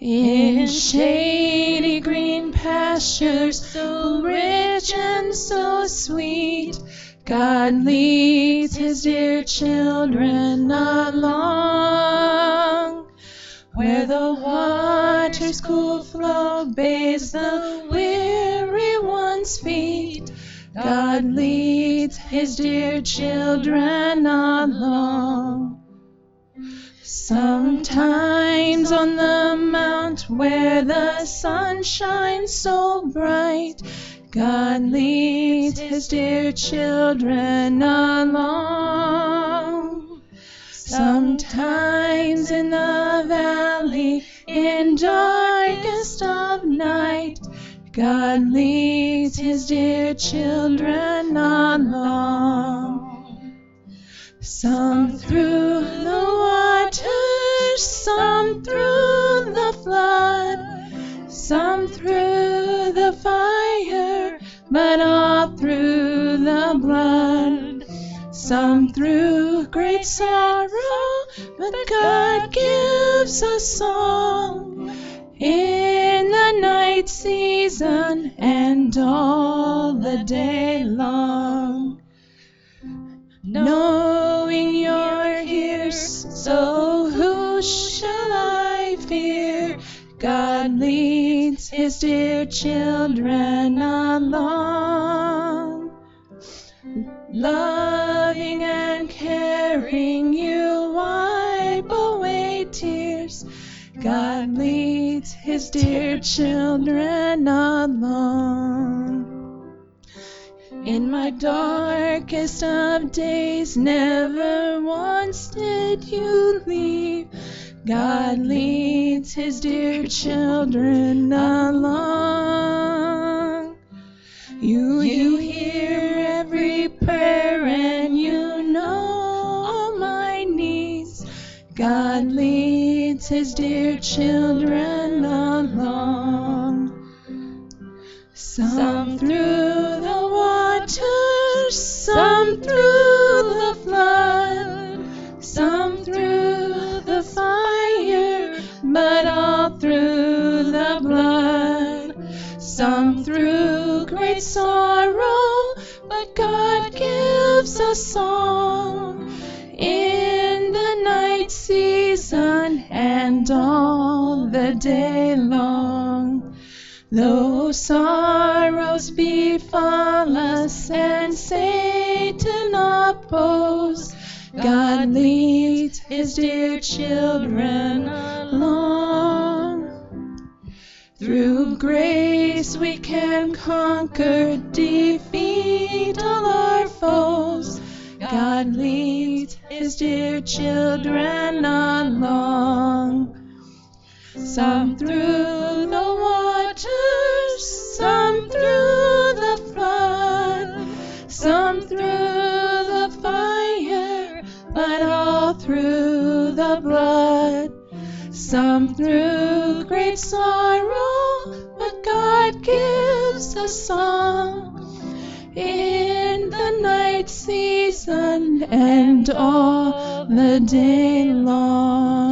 In shady green pastures, so rich and so sweet, God leads his dear children along. Where the waters cool flow, bathes the weary one's feet. God leads his dear children along. Sometimes on the mount where the sun shines so bright, God leads his dear children along. Sometimes in the valley, in darkest of night, God leads his dear children along. Some through some through the fire, but all through the blood. Some through great sorrow, but God gives us song in the night season and all the day long. Knowing you're here, so who shall I? God leads his dear children along. Loving and caring, you wipe away tears. God leads his dear children along. In my darkest of days, never once did you leave. God leads his dear children along. You, you hear every prayer and you know all my needs. God leads his dear children along. Some Some through great sorrow, but God gives us song in the night season and all the day long. Though sorrows befall us and Satan oppose, God leads his dear children along. Through grace we can conquer, defeat all our foes. God leads his dear children along. Some through the waters, some through the flood, some through the fire, but all through the blood. Some through great sorrow, but God gives us song in the night season and all the day long.